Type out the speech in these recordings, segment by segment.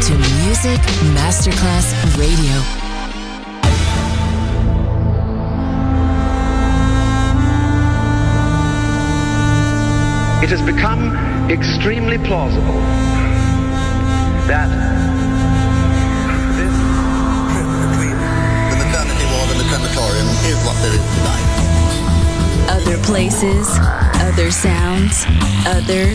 to Music Masterclass Radio. It has become extremely plausible that this trip between the maternity ward and the crematorium is what there is tonight. Other places, other sounds, other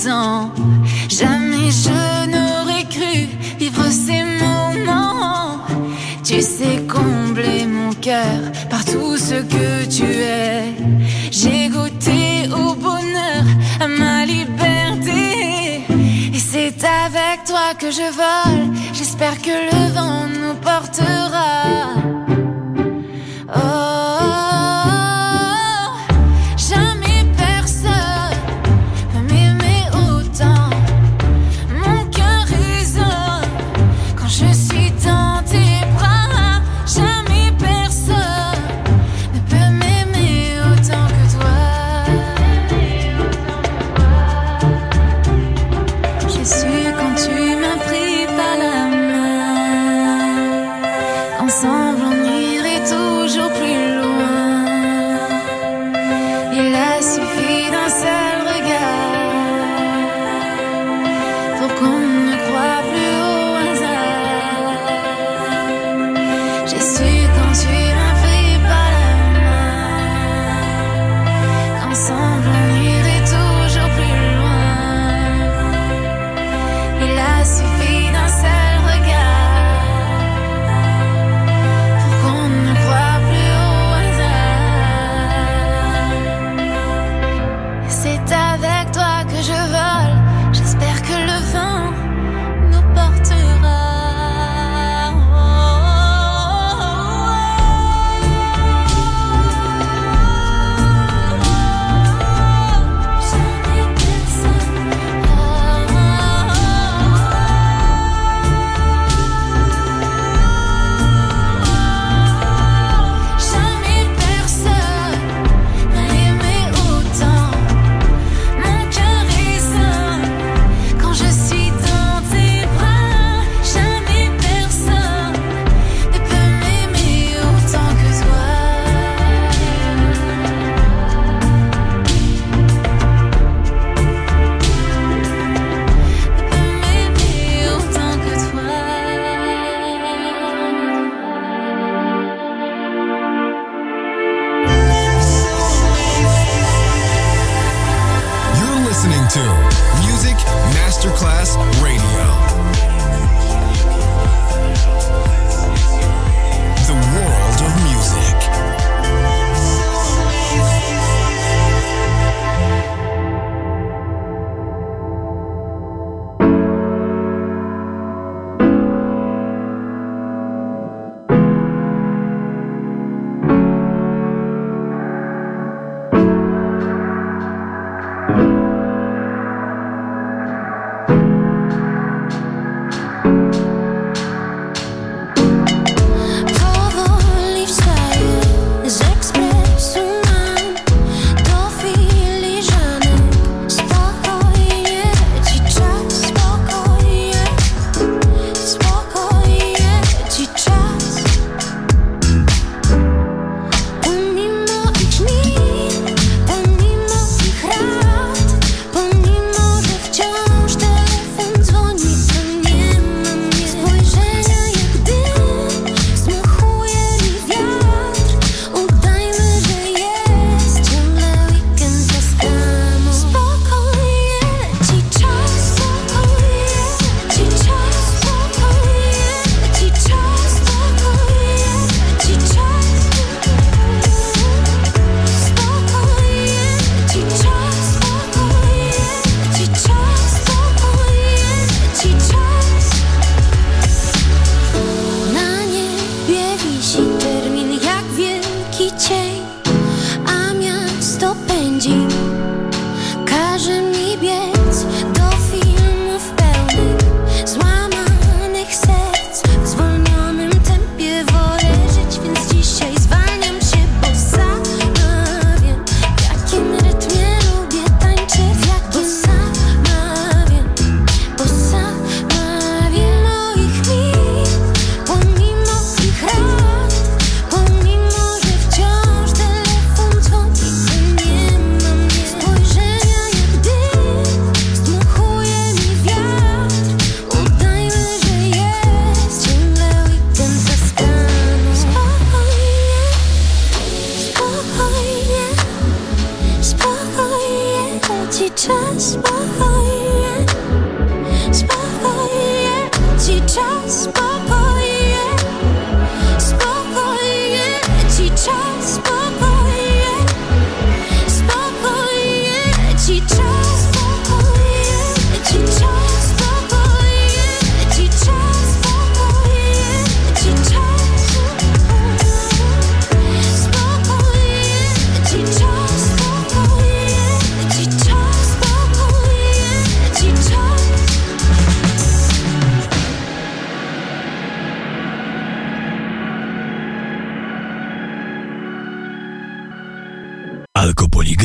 Jamais je n'aurais cru vivre ces moments. Tu sais combler mon cœur par tout ce que tu es. J'ai goûté au bonheur, à ma liberté. Et c'est avec toi que je vole. J'espère que le vent nous portera.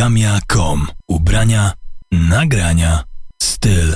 Alkopoligamia.com Ubrania, nagrania, styl.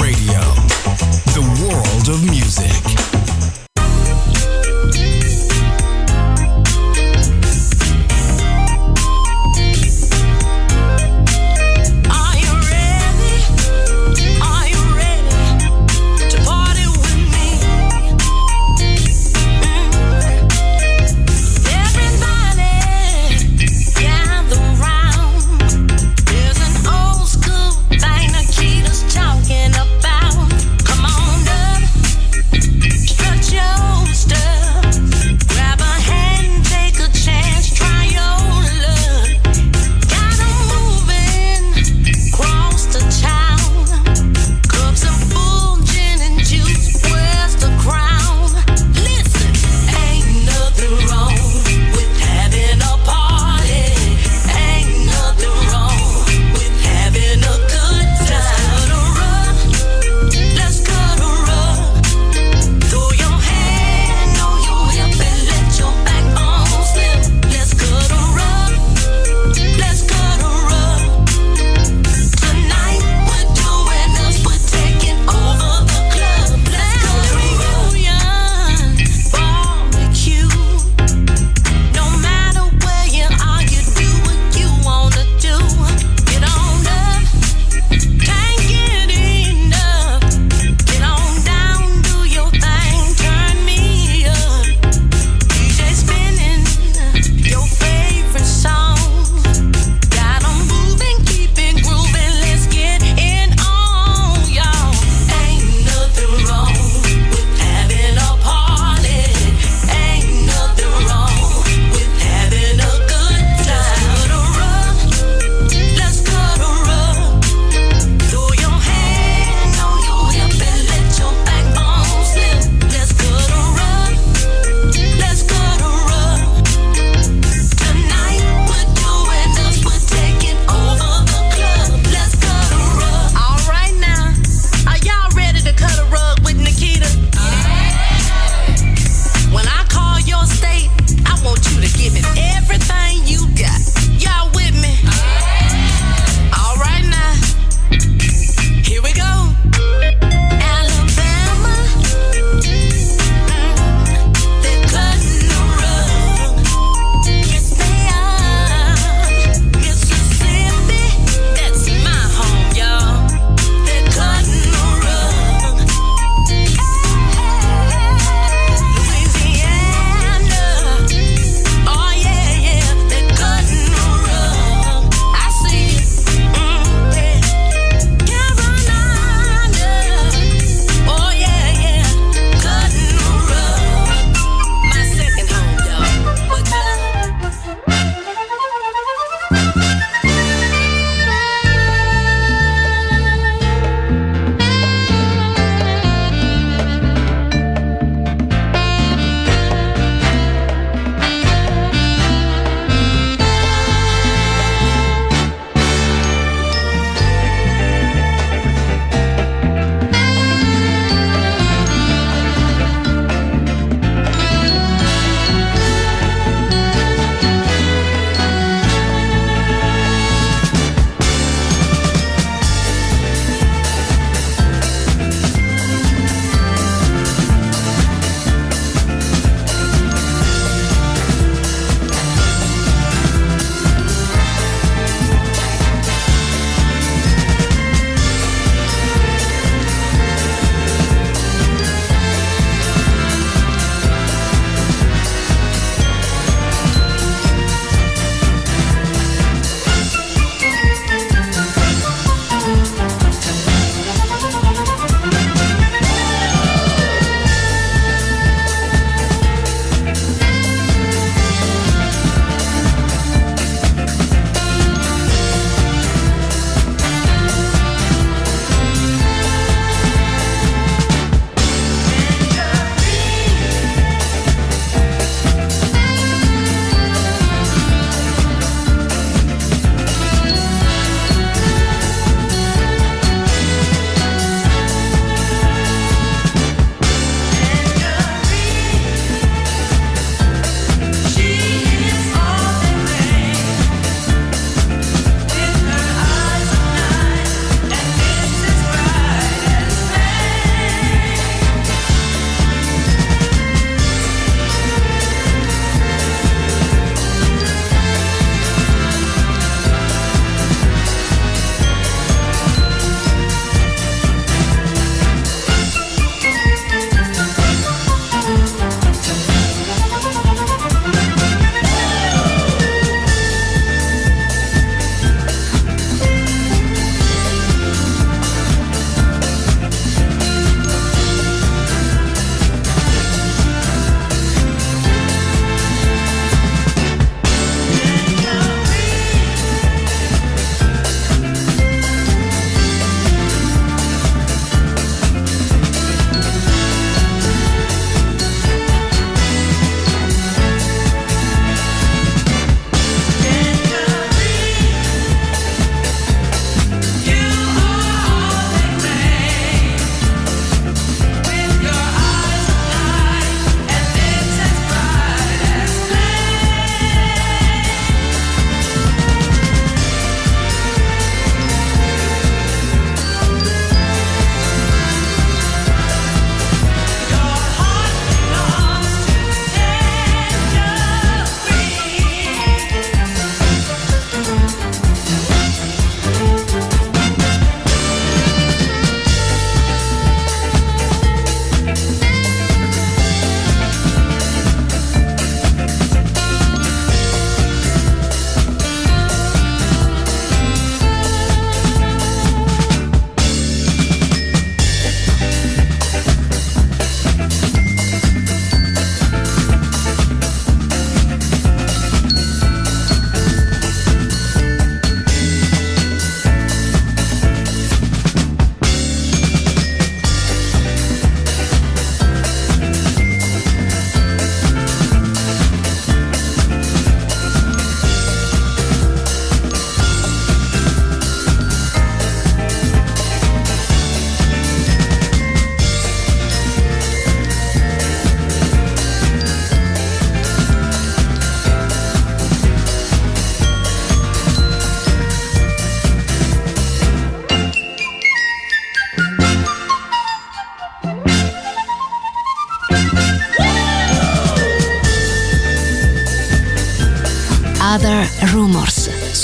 Radio.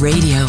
Radio,